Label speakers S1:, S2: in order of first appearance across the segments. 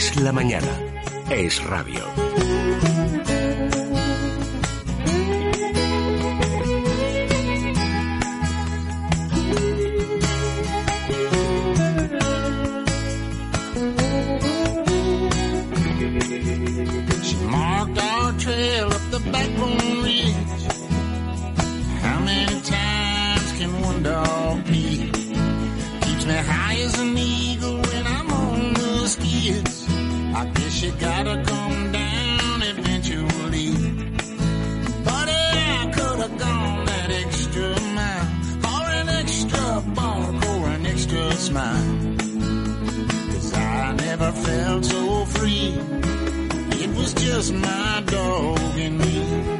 S1: Es la mañana. Es radio.
S2: You gotta come down eventually. But I could have gone that extra mile. For an extra bark or an extra smile. Cause I never felt so free. It was just my dog and me.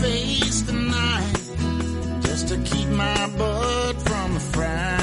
S2: Face the knife. Just to keep my butt from frying.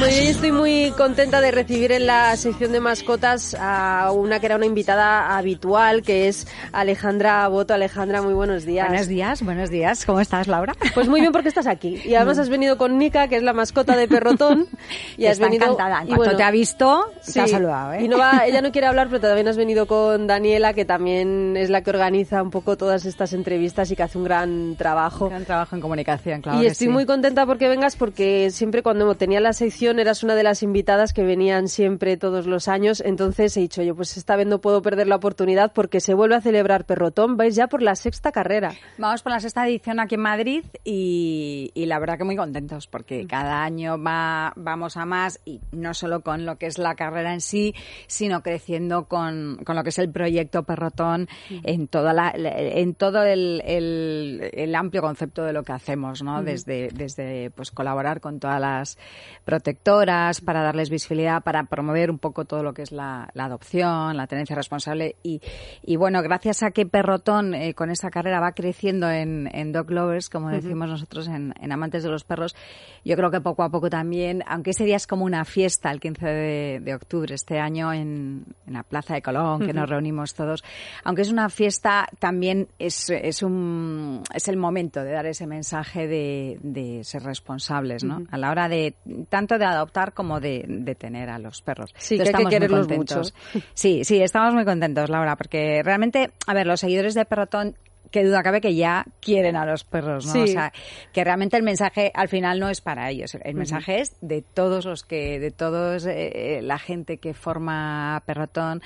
S3: Pues yo estoy muy contenta de recibir en la sección de mascotas a una que era una invitada habitual, que es Alejandra Boto. Alejandra, muy buenos días.
S4: Buenos días, buenos días. ¿Cómo estás, Laura?
S3: Pues muy bien porque estás aquí. Y además has venido con Nika, que es la mascota de Perrotón. Y has
S4: Está
S3: venido
S4: encantada. En
S3: y bueno,
S4: te ha visto, te
S3: Sí,
S4: ha saludado, ¿eh?
S3: y no va, ella no quiere hablar, pero también has venido con Daniela, que también es la que organiza un poco todas estas entrevistas y que hace un gran trabajo.
S4: Gran trabajo en comunicación, claro
S3: y
S4: que
S3: estoy
S4: sí.
S3: muy contenta porque vengas porque siempre cuando tenía la sección eras una de las invitadas que venían siempre todos los años. Entonces he dicho yo, pues esta vez no puedo perder la oportunidad porque se vuelve a celebrar Perrotón. Vais ya por la sexta carrera.
S4: Vamos por la sexta edición aquí en Madrid y, y la verdad que muy contentos
S3: Mm.
S4: porque cada año va, vamos a más y no solo con lo que es la carrera en sí, sino creciendo con, con lo que es el proyecto Perrotón
S3: Mm.
S4: en, toda la, en todo el, el- el amplio concepto de lo que hacemos,
S3: Mm.
S4: ¿no? Desde, desde pues colaborar con todas las protectoras para darles visibilidad, para promover un poco todo lo que es la, la adopción, la tenencia responsable. Y, y bueno, gracias a que Perrotón eh, con esta carrera va creciendo en, en Dog Lovers, como decimos nosotros en, en Amantes de los Perros, yo creo que poco a poco también, aunque ese día es como una fiesta el 15 de, de octubre este año en, en la Plaza de Colón, que nos reunimos todos, aunque es una fiesta, también es, es, un, es el momento de dar ese mensaje de, de ser responsables, ¿no? A la hora de tanto de adoptar como de, de tener a los perros.
S3: Sí,
S4: Entonces,
S3: que hay que
S4: estamos muy
S3: quererlos
S4: contentos. Sí, sí, estamos muy contentos, Laura, porque realmente, a ver, los seguidores de Perrotón qué duda cabe que ya quieren a los perros, ¿no?
S3: Sí.
S4: O sea, que realmente el mensaje al final no es para ellos. El mensaje es de todos los que, de todos eh, la gente que forma Perrotón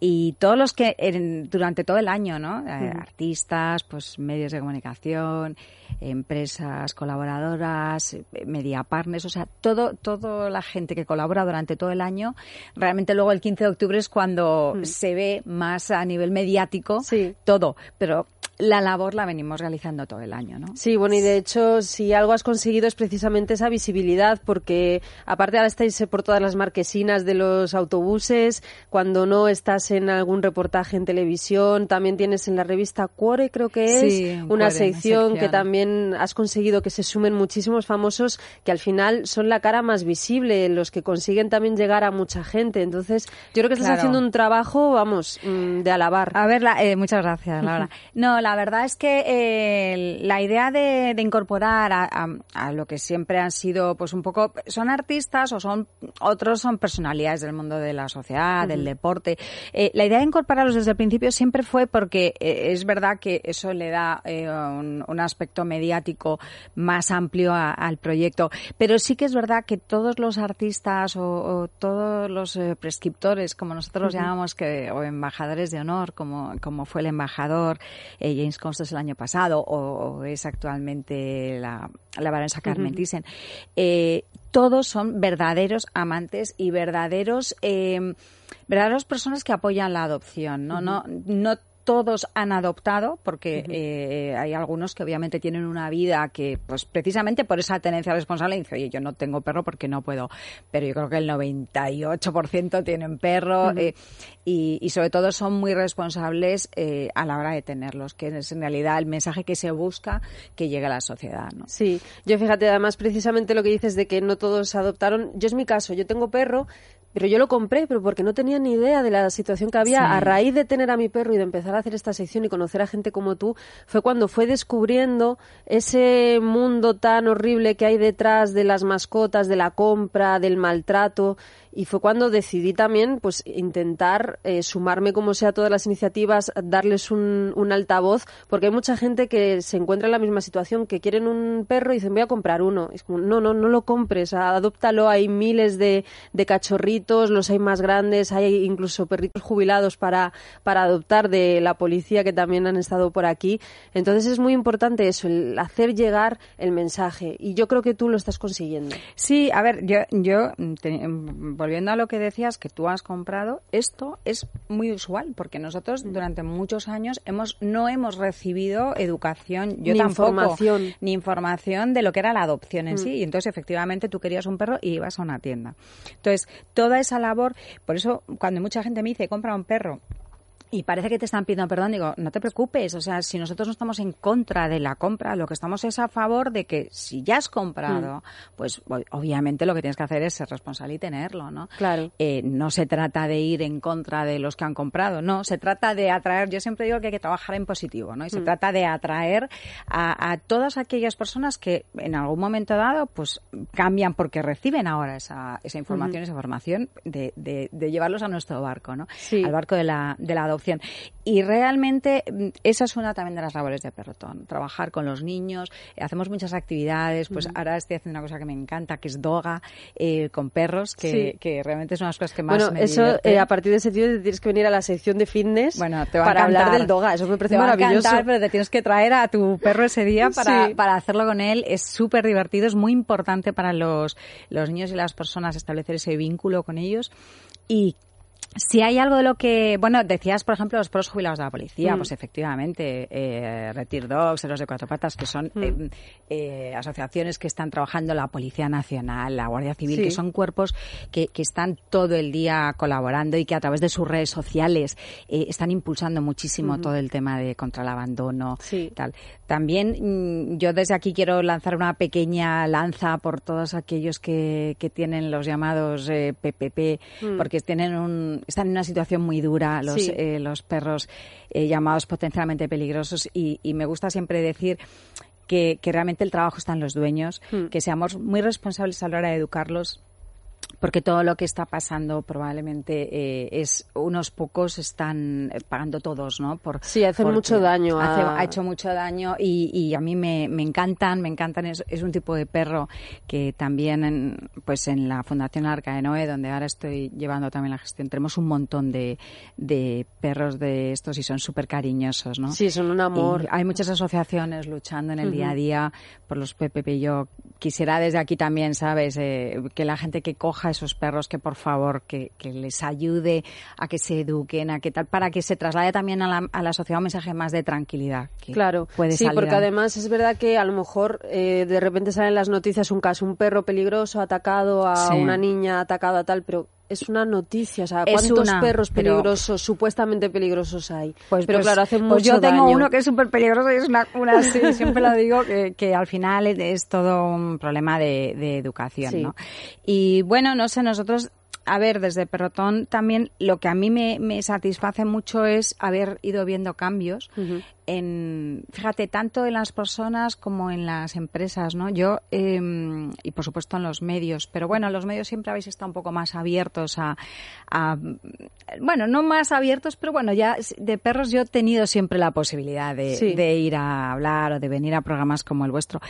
S4: y todos los que en- durante todo el año, ¿no? Eh, Artistas, pues medios de comunicación, empresas colaboradoras, eh, media partners, o sea, todo, toda la gente que colabora durante todo el año, realmente luego el 15 de octubre es cuando se ve más a nivel mediático
S3: Sí.
S4: todo, pero la labor la venimos realizando todo el año, ¿no?
S3: Sí, bueno, y de hecho, si algo has conseguido es precisamente esa visibilidad, porque aparte ahora estáis por todas las marquesinas de los autobuses, cuando no estás en algún reportaje en televisión, también tienes en la revista Cuore, creo que es,
S4: Sí,
S3: una
S4: Cuore, una
S3: sección que también has conseguido que se sumen muchísimos famosos que al final son la cara más visible, los que consiguen también llegar a mucha gente. Entonces, yo creo que estás
S4: Claro.
S3: haciendo un trabajo, vamos, mm, de alabar.
S4: A ver, la- eh, muchas gracias, Laura. No, la verdad es que eh, la idea de, de incorporar a, a- a lo que siempre han sido, pues un poco, son artistas o son otros son personalidades del mundo de la sociedad, del deporte. Eh, la idea de incorporarlos desde el principio siempre fue porque eh, es verdad que eso le da un, un aspecto mediático más amplio a- al proyecto, pero sí que es verdad que todos los artistas o, o todos los prescriptores, como nosotros los llamamos, que, o embajadores de honor, como, como fue el embajador eh, James Constas el año pasado, o, o es actualmente la, la baronesa Carmen Thyssen, eh, todos son verdaderos amantes y verdaderos, eh, verdaderos personas que apoyan la adopción, ¿no? no, no todos han adoptado, porque eh, hay algunos que obviamente tienen una vida que, pues precisamente por esa tenencia responsable, dice, oye, yo no tengo perro porque no puedo. Pero yo creo que el 98% tienen perro eh, y, sobre todo son muy responsables eh, a la hora de tenerlos, que es en realidad el mensaje que se busca que llegue a la sociedad. ¿no?
S3: Sí, yo fíjate, además, precisamente lo que dices de que no todos adoptaron. Yo es mi caso, yo tengo perro, pero yo lo compré, pero porque no tenía ni idea de la situación que había. A raíz de tener a mi perro y de empezar hacer esta sección y conocer a gente como tú, fue cuando fue descubriendo ese mundo tan horrible que hay detrás de las mascotas, de la compra, del maltrato y fue cuando decidí también pues intentar eh, sumarme como sea a todas las iniciativas, darles un, un, altavoz, porque hay mucha gente que se encuentra en la misma situación, que quieren un perro y dicen voy a comprar uno. Es como, no, no, no lo compres, adóptalo, hay miles de, de cachorritos, los hay más grandes, hay incluso perritos jubilados para, para adoptar de la policía que también han estado por aquí. Entonces es muy importante eso, el hacer llegar el mensaje y yo creo que tú lo estás consiguiendo.
S4: Sí, a ver, yo, yo volviendo a lo que decías que tú has comprado, esto es muy usual porque nosotros mm. durante muchos años hemos no hemos recibido educación, yo
S3: ni
S4: tampoco,
S3: información.
S4: ni información de lo que era la adopción en mm. sí. Y entonces efectivamente tú querías un perro y ibas a una tienda. Entonces toda esa labor, por eso cuando mucha gente me dice compra un perro y parece que te están pidiendo perdón, digo, no te preocupes, o sea, si nosotros no estamos en contra de la compra, lo que estamos es a favor de que si ya has comprado, mm. pues obviamente lo que tienes que hacer es ser responsable y tenerlo, ¿no?
S3: Claro.
S4: Eh, no se trata de ir en contra de los que han comprado, no, se trata de atraer, yo siempre digo que hay que trabajar en positivo, ¿no? Y se mm. trata de atraer a, todas aquellas personas que en algún momento dado, pues cambian porque reciben ahora esa, esa información, esa formación de, de, de, llevarlos a nuestro barco, ¿no?
S3: Sí.
S4: Al barco de la, de la adopción y realmente mm, esa es una también de las labores de Perrotón, trabajar con los niños, hacemos muchas actividades, pues ahora estoy haciendo una cosa que me encanta, que es doga eh, con perros, que, que, realmente es una de las cosas que más
S3: bueno,
S4: me
S3: eso eh, a partir de ese tío te tienes que venir a la sección de fitness
S4: bueno, te va
S3: para
S4: a
S3: hablar del doga, eso me parece
S4: te va
S3: maravilloso.
S4: A encantar, pero te tienes que traer a tu perro ese día para,
S3: Sí.
S4: para hacerlo con él, es súper divertido, es muy importante para los, los niños y las personas establecer ese vínculo con ellos. Y si hay algo de lo que, bueno, decías, por ejemplo, los perros jubilados de la policía,
S3: Mm.
S4: pues efectivamente, eh, Retir Dogs, los de cuatro patas, que son
S3: Mm.
S4: eh, eh, asociaciones que están trabajando la Policía Nacional, la Guardia Civil,
S3: Sí.
S4: que son cuerpos que, que están todo el día colaborando y que a través de sus redes sociales eh, están impulsando muchísimo todo el tema de contra el abandono,
S3: Sí.
S4: tal. También mm, yo desde aquí quiero lanzar una pequeña lanza por todos aquellos que, que tienen los llamados eh, PPP, porque tienen un, están en una situación muy dura los,
S3: Sí.
S4: eh, los perros eh, llamados potencialmente peligrosos y, y me gusta siempre decir que, que realmente el trabajo está en los dueños,
S3: Mm.
S4: que seamos muy responsables a la hora de educarlos porque todo lo que está pasando probablemente eh, es unos pocos están eh, pagando todos, ¿no? Por,
S3: Sí, hace mucho daño a-
S4: hace- ha hecho mucho daño y, y a mí me, me encantan, me encantan. Es, es un tipo de perro que también, en, pues en la Fundación Arca de Noé, donde ahora estoy llevando también la gestión, tenemos un montón de, de perros de estos y son súper cariñosos, ¿no?
S3: Sí, son un amor.
S4: Y hay muchas asociaciones luchando en el día a día por los PPP. Yo quisiera desde aquí también, ¿sabes? Eh, que la gente que coja esos perros, que por favor, que, que les ayude a que se eduquen, a que tal, para que se traslade también a la, a la sociedad un mensaje más de tranquilidad. que
S3: Claro,
S4: puede
S3: sí,
S4: salir
S3: porque
S4: a-
S3: además es verdad que a lo mejor eh, de repente salen las noticias un caso, un perro peligroso atacado a
S4: Sí.
S3: una niña atacado a tal, pero es una noticia, o sea, ¿cuántos
S4: una,
S3: perros
S4: pero-
S3: peligrosos, supuestamente peligrosos hay?
S4: Pues,
S3: pero
S4: pues-
S3: claro, hacen
S4: pues
S3: mucho
S4: yo tengo
S3: daño.
S4: uno que es súper peligroso y es una, una sí, siempre lo digo, que, que al final es, es todo un problema de, de educación,
S3: Sí.
S4: ¿no? Y bueno, no sé, nosotros, a ver, desde Perrotón también lo que a mí me, me satisface mucho es haber ido viendo cambios en, fíjate, tanto en las personas como en las empresas, ¿no? Yo, eh, y por supuesto en los medios, pero bueno, los medios siempre habéis estado un poco más abiertos a, a- bueno, no más abiertos, pero bueno, ya de perros yo he tenido siempre la posibilidad de,
S3: Sí.
S4: de ir a hablar o de venir a programas como el vuestro.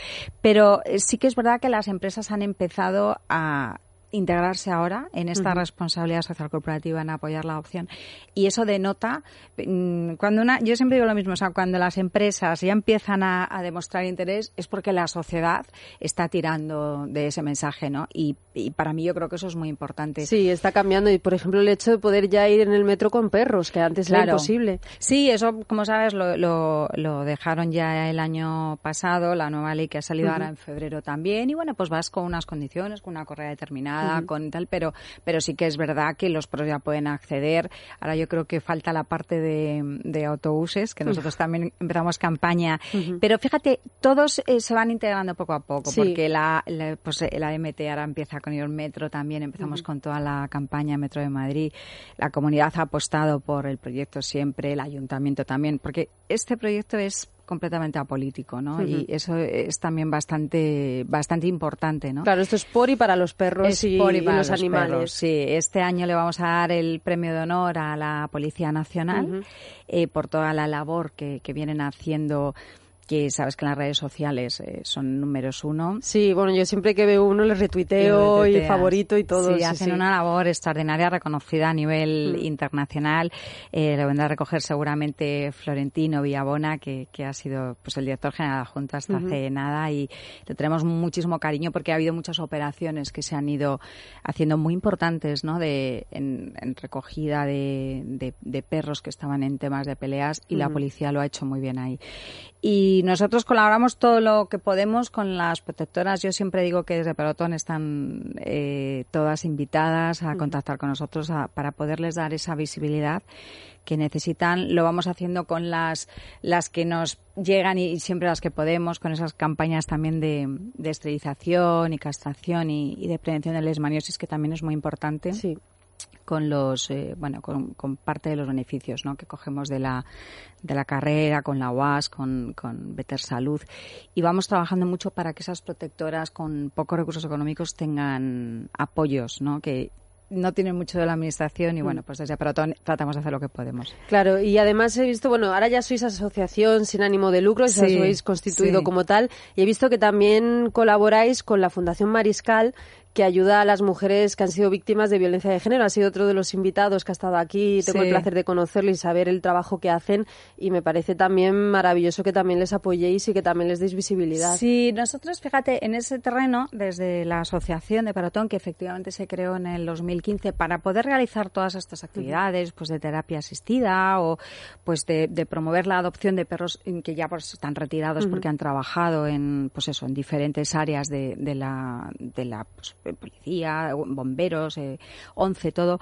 S4: Pero eh, sí que es verdad que las empresas han empezado a integrarse ahora en esta responsabilidad social corporativa en apoyar la adopción. Y eso denota mm, cuando una yo siempre digo lo mismo o sea cuando las empresas ya empiezan a, demostrar interés es porque la sociedad está tirando de ese mensaje no y, para mí yo creo que eso es muy importante.
S3: Sí está cambiando. Y por ejemplo el hecho de poder ya ir en el metro con perros que antes era imposible.
S4: Sí eso como sabes lo, lo, dejaron ya el año pasado la nueva ley que ha salido ahora en febrero también. Y bueno pues vas con unas condiciones con una correa determinada con tal, pero, pero sí que es verdad que los pros ya pueden acceder. Ahora yo creo que falta la parte de, autobuses, que nosotros también empezamos campaña. Pero fíjate, todos eh, se van integrando poco a poco, porque la, la, pues, eh, la MT ahora empieza con el metro también, empezamos con toda la campaña Metro de Madrid. La comunidad ha apostado por el proyecto siempre, el ayuntamiento también, porque este proyecto es completamente apolítico, ¿no? Y eso es también bastante bastante importante, ¿no?
S3: Claro, esto es por y para los perros y, los, animales.
S4: sí, este año le vamos a dar el premio de honor a la Policía Nacional eh, por toda la labor que, que vienen haciendo que sabes que en las redes sociales eh, son números uno.
S3: Sí, bueno, yo siempre que veo uno les retuiteo y, favorito y todo.
S4: Sí, hacen una labor extraordinaria, reconocida a nivel mm. internacional. Eh, lo vendrá a recoger seguramente Florentino Villabona, que, que ha sido pues el director general de la Junta hasta hace nada y le tenemos muchísimo cariño porque ha habido muchas operaciones que se han ido haciendo muy importantes, ¿no? De, en, recogida de, de, perros que estaban en temas de peleas y la policía lo ha hecho muy bien ahí. Y nosotros colaboramos todo lo que podemos con las protectoras. Yo siempre digo que desde Pelotón están eh, todas invitadas a contactar con nosotros para poderles dar esa visibilidad que necesitan. Lo vamos haciendo con las, las que nos llegan y, siempre las que podemos, con esas campañas también de, esterilización y castración y, y, de prevención de la lesmaniosis, que también es muy importante.
S3: Sí
S4: con los eh, bueno con, parte de los beneficios ¿no? que cogemos de la de la carrera con la UAS con, con Better Salud y vamos trabajando mucho para que esas protectoras con pocos recursos económicos tengan apoyos ¿no? que no tienen mucho de la administración y bueno, pues desde Protón tratamos de hacer lo que podemos.
S3: Claro, y además he visto, bueno, ahora ya sois asociación sin ánimo de lucro, ya os habéis constituido como tal, y he visto que también colaboráis con la Fundación Mariscal, que ayuda a las mujeres que han sido víctimas de violencia de género. Ha sido otro de los invitados que ha estado aquí. Tengo el placer de conocerle y saber el trabajo que hacen y me parece también maravilloso que también les apoyéis y que también les deis visibilidad.
S4: Sí, nosotros, fíjate, en ese terreno, desde la Asociación de Parotón, que efectivamente se creó en el 2015 para poder realizar todas estas actividades, pues de terapia asistida o pues de, promover la adopción de perros que ya pues, están retirados porque han trabajado en, pues eso, en diferentes áreas de, la, de la pues, policía, bomberos, eh, 11, todo.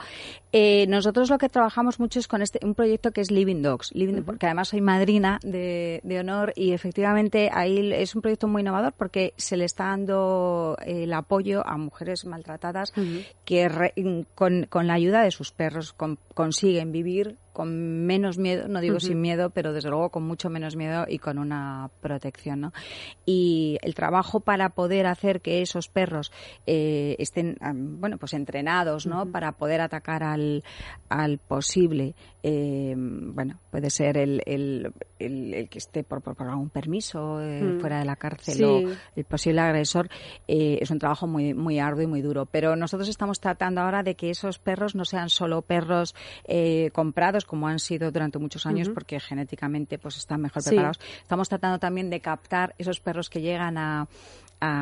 S4: Eh, nosotros lo que trabajamos mucho es con este un proyecto que es Living Dogs, Living, porque además soy madrina de, honor y efectivamente ahí es un proyecto muy innovador porque se le está dando eh, el apoyo a mujeres maltratadas que con, con, la ayuda de sus perros consiguen vivir con menos miedo, no digo sin miedo, pero desde luego con mucho menos miedo y con una protección, ¿no? Y el trabajo para poder hacer que esos perros eh, estén, bueno, pues entrenados, ¿no? Para poder atacar al, al posible, eh, bueno, puede ser el, el, el, que esté por, por, algún permiso eh, mm. fuera de la cárcel o el posible agresor, es un trabajo muy, muy arduo y muy duro. Pero nosotros estamos tratando ahora de que esos perros no sean solo perros comprados como han sido durante muchos años porque genéticamente pues están mejor preparados. Estamos tratando también de captar esos perros que llegan a,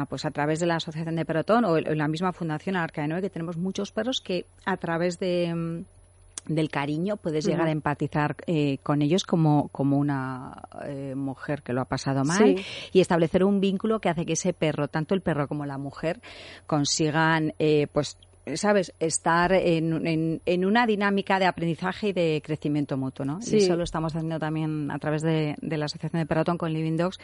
S4: pues a través de la Asociación de Perotón o la misma Fundación Arca de Noé, que tenemos muchos perros que a través de mm, del cariño puedes llegar a empatizar eh, con ellos como, como una eh, mujer que lo ha pasado mal y establecer un vínculo que hace que ese perro, tanto el perro como la mujer, consigan eh, pues ¿sabes? Estar en, en, una dinámica de aprendizaje y de crecimiento mutuo, ¿no? Y eso lo estamos haciendo también a través de, de la Asociación de Peratón con Living Dogs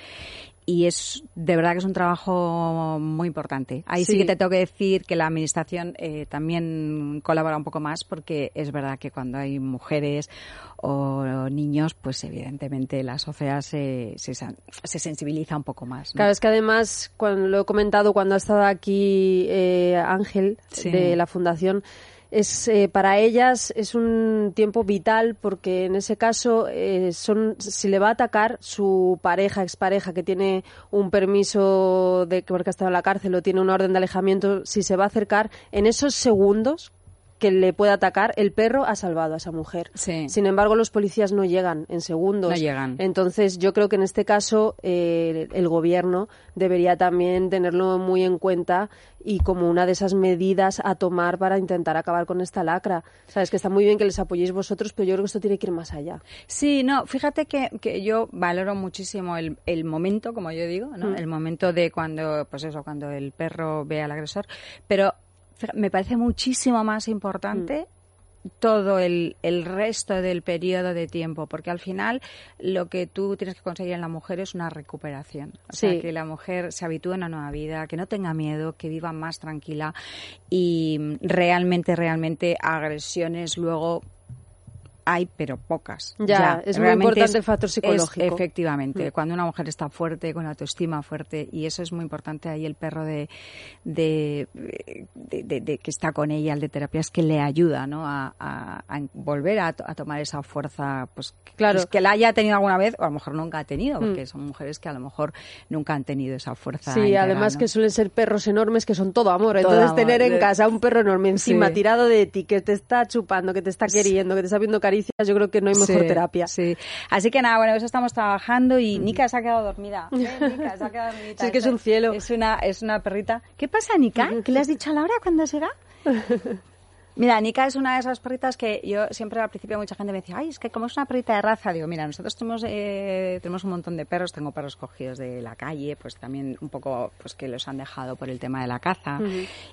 S4: y es de verdad que es un trabajo muy importante. Ahí sí, que te tengo que decir que la administración eh, también colabora un poco más porque es verdad que cuando hay mujeres o niños, pues evidentemente la sociedad se, se, se sensibiliza un poco más.
S3: Claro, es que además, cuando lo he comentado cuando ha estado aquí eh, Ángel de la Fundación, es eh, para ellas es un tiempo vital porque en ese caso eh, son si le va a atacar su pareja expareja que tiene un permiso de porque ha estado en la cárcel o tiene una orden de alejamiento si se va a acercar en esos segundos que le pueda atacar, el perro ha salvado a esa mujer. Sin embargo, los policías no llegan en segundos.
S4: No llegan.
S3: Entonces, yo creo que en este caso eh, el gobierno debería también tenerlo muy en cuenta y como una de esas medidas a tomar para intentar acabar con esta lacra. Sabes que está muy bien que les apoyéis vosotros, pero yo creo que esto tiene que ir más allá.
S4: Sí, no, fíjate que, que yo valoro muchísimo el, el momento, como yo digo, ¿no? Mm. el momento de cuando, pues eso, cuando el perro ve al agresor, pero me parece muchísimo más importante mm. todo el, el, resto del periodo de tiempo, porque al final lo que tú tienes que conseguir en la mujer es una recuperación. O sea, que la mujer se habitúe a una nueva vida, que no tenga miedo, que viva más tranquila y realmente, realmente agresiones luego hay, pero pocas.
S3: Ya, es muy importante el factor psicológico.
S4: efectivamente, mm. cuando una mujer está fuerte, con autoestima fuerte, y eso es muy importante ahí el perro de, de, de, que está con ella, el de terapia, es que le ayuda ¿no? a, volver a, tomar esa fuerza, pues claro. que la haya tenido alguna vez, o a lo mejor nunca ha tenido, porque mm. son mujeres que a lo mejor nunca han tenido esa fuerza.
S3: Sí, además que suelen ser perros enormes que son todo amor. Entonces, tener en casa un perro enorme encima, tirado de ti, que te está chupando, que te está queriendo, que te está viendo cariño, yo creo que no hay mejor terapia.
S4: Sí. Así que nada, bueno, eso estamos trabajando y Nika se ha quedado dormida. Nika se ha quedado dormida.
S3: Sí, es que es un cielo.
S4: Es una, es una perrita. ¿Qué pasa, Nika? ¿Qué le has dicho a Laura cuando se va? Mira, Nika es una de esas perritas que yo siempre al principio mucha gente me decía, ay, es que como es una perrita de raza, digo, mira, nosotros tenemos, eh, tenemos un montón de perros, tengo perros cogidos de la calle, pues también un poco pues que los han dejado por el tema de la caza.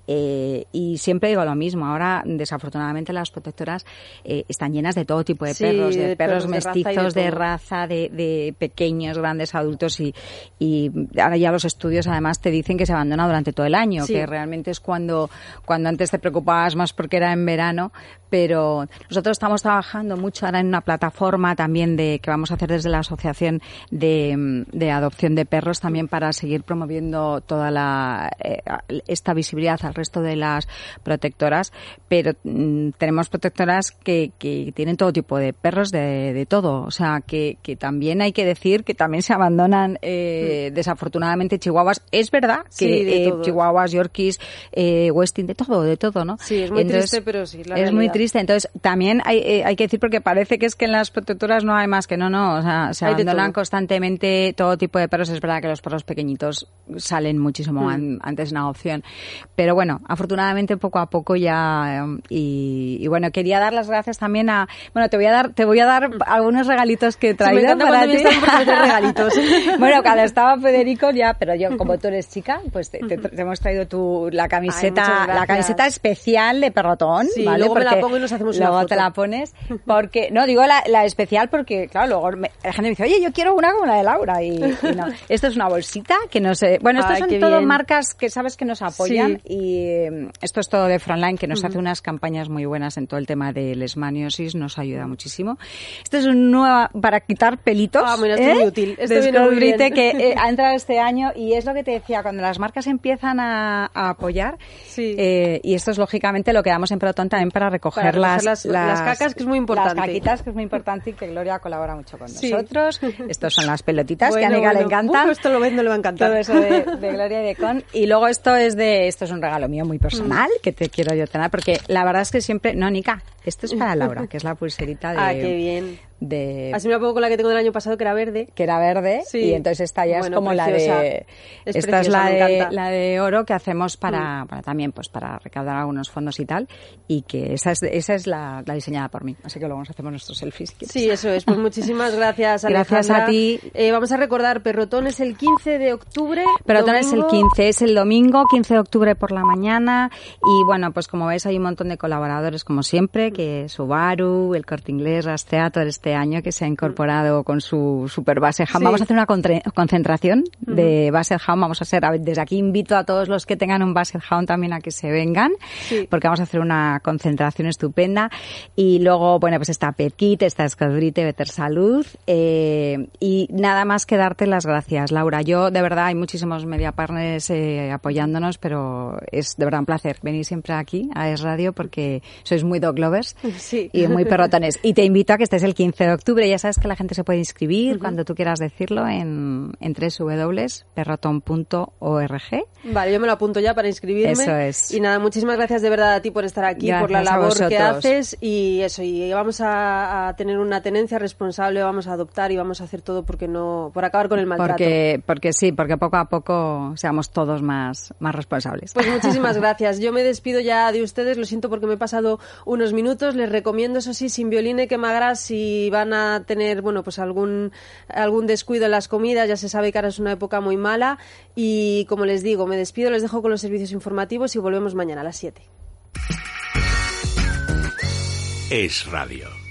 S4: eh, y siempre digo lo mismo, ahora desafortunadamente las protectoras eh, están llenas de todo tipo de perros, de, perros, mestizos, de raza, de, de, pequeños, grandes, adultos y, y ahora ya los estudios además te dicen que se abandona durante todo el año, que realmente es cuando, cuando antes te preocupabas más porque era en verano, pero nosotros estamos trabajando mucho ahora en una plataforma también de que vamos a hacer desde la asociación de, de adopción de perros también para seguir promoviendo toda la eh, esta visibilidad al resto de las protectoras, pero mm, tenemos protectoras que, que, tienen todo tipo de perros de, de todo, o sea que, que, también hay que decir que también se abandonan eh, mm. desafortunadamente chihuahuas. Es verdad que eh, chihuahuas, yorkies, eh, westing, de todo, de todo, ¿no?
S3: Sí, es muy triste, pero sí,
S4: la Es muy triste. Entonces, también hay, eh, hay que decir, porque parece que es que en las protectoras no hay más que no, no. O sea, se abandonan constantemente todo tipo de perros. Es verdad que los perros pequeñitos salen muchísimo hmm. antes en adopción. Pero bueno, afortunadamente poco a poco ya. Um, y, bueno, quería dar las gracias también a. Bueno, te voy a dar, te voy a dar algunos regalitos que he traído para ti.
S3: regalitos.
S4: bueno, cuando estaba Federico ya, pero yo, como tú eres chica, pues te, hemos traído tu, la camiseta, la camiseta especial de perrotón.
S3: Sí, ¿vale? luego me la pongo y nos hacemos
S4: luego
S3: una foto.
S4: te la pones. Porque, no, digo la, la especial porque, claro, luego la gente me dice, oye, yo quiero una como la de Laura. Y, no. Esto es una bolsita que no sé. Bueno, estas son todas marcas que sabes que nos apoyan. Y mm, esto es todo de Frontline, que nos hace unas campañas muy buenas en todo el tema de lesmaniosis, nos ayuda muchísimo. Esto es un nuevo para quitar pelitos.
S3: Ah, bueno, esto es muy ¿eh? útil. Esto
S4: Descubrite que eh, ha entrado este año y es lo que te decía, cuando las marcas empiezan a, a apoyar,
S3: sí.
S4: eh, y esto es lógicamente lo que damos en Proton también para recoger, las,
S3: las, las, cacas, que es muy importante.
S4: Las caquitas, que es muy importante y que Gloria colabora mucho con nosotros. Estos son las pelotitas que a Nika le encantan.
S3: esto lo vendo, le va a encantar.
S4: Todo eso de, de, Gloria y de Con. Y luego esto es de, esto es un regalo mío muy personal mm. que te quiero yo tener porque la verdad es que siempre, no, Nika, esto es para Laura, que es la pulserita de,
S3: ah, qué bien
S4: de...
S3: Así me la pongo con la que tengo del año pasado, que era verde.
S4: Que era verde, sí. y entonces esta ya es como la de... Es esta es la de, la de oro que hacemos para, mm. para también, pues para recaudar algunos fondos y tal, y que esa es, esa es la, la diseñada por mí. Así que luego nos hacemos nuestros selfies.
S3: Sí, eso es. Pues muchísimas gracias,
S4: Alejandra. Gracias a ti.
S3: Eh, vamos a recordar, Perrotón es el 15 de octubre.
S4: Perrotón es el 15, es el domingo, 15 de octubre por la mañana, y bueno, pues como veis hay un montón de colaboradores como siempre, que Subaru, el Corte Inglés, Rastreator, este año que se ha incorporado con su super base Hound. Vamos a hacer una concentración de Basset Hound. Vamos a hacer, desde aquí invito a todos los que tengan un Basset Hound también a que se vengan, porque vamos a hacer una concentración estupenda. Y luego, bueno, pues está Pet Kit, está Escadrite, Better Salud. Eh, y nada más que darte las gracias, Laura. Yo, de verdad, hay muchísimos media partners eh, apoyándonos, pero es de verdad un placer venir siempre aquí a Es Radio porque sois muy dog lovers y muy perrotones. Y te invito a que estés el 15 de octubre. Ya sabes que la gente se puede inscribir cuando tú quieras decirlo en, en www.perroton.org.
S3: Vale, yo me lo apunto ya para inscribirme.
S4: Eso es.
S3: Y nada, muchísimas gracias de verdad a ti por estar aquí, por la labor que haces y eso. Y vamos a, tener una tenencia responsable, vamos a adoptar y vamos a hacer todo porque no, por acabar con el maltrato.
S4: Porque, porque sí, porque poco a poco seamos todos más, más responsables.
S3: Pues muchísimas gracias. Yo me despido ya de ustedes. Lo siento porque me he pasado unos Les recomiendo, eso sí, sin violín y quemagras, si van a tener, bueno, pues algún, algún descuido en las comidas. Ya se sabe que ahora es una época muy mala. Y como les digo, me despido, les dejo con los servicios informativos y volvemos mañana a las 7.
S1: Es Radio.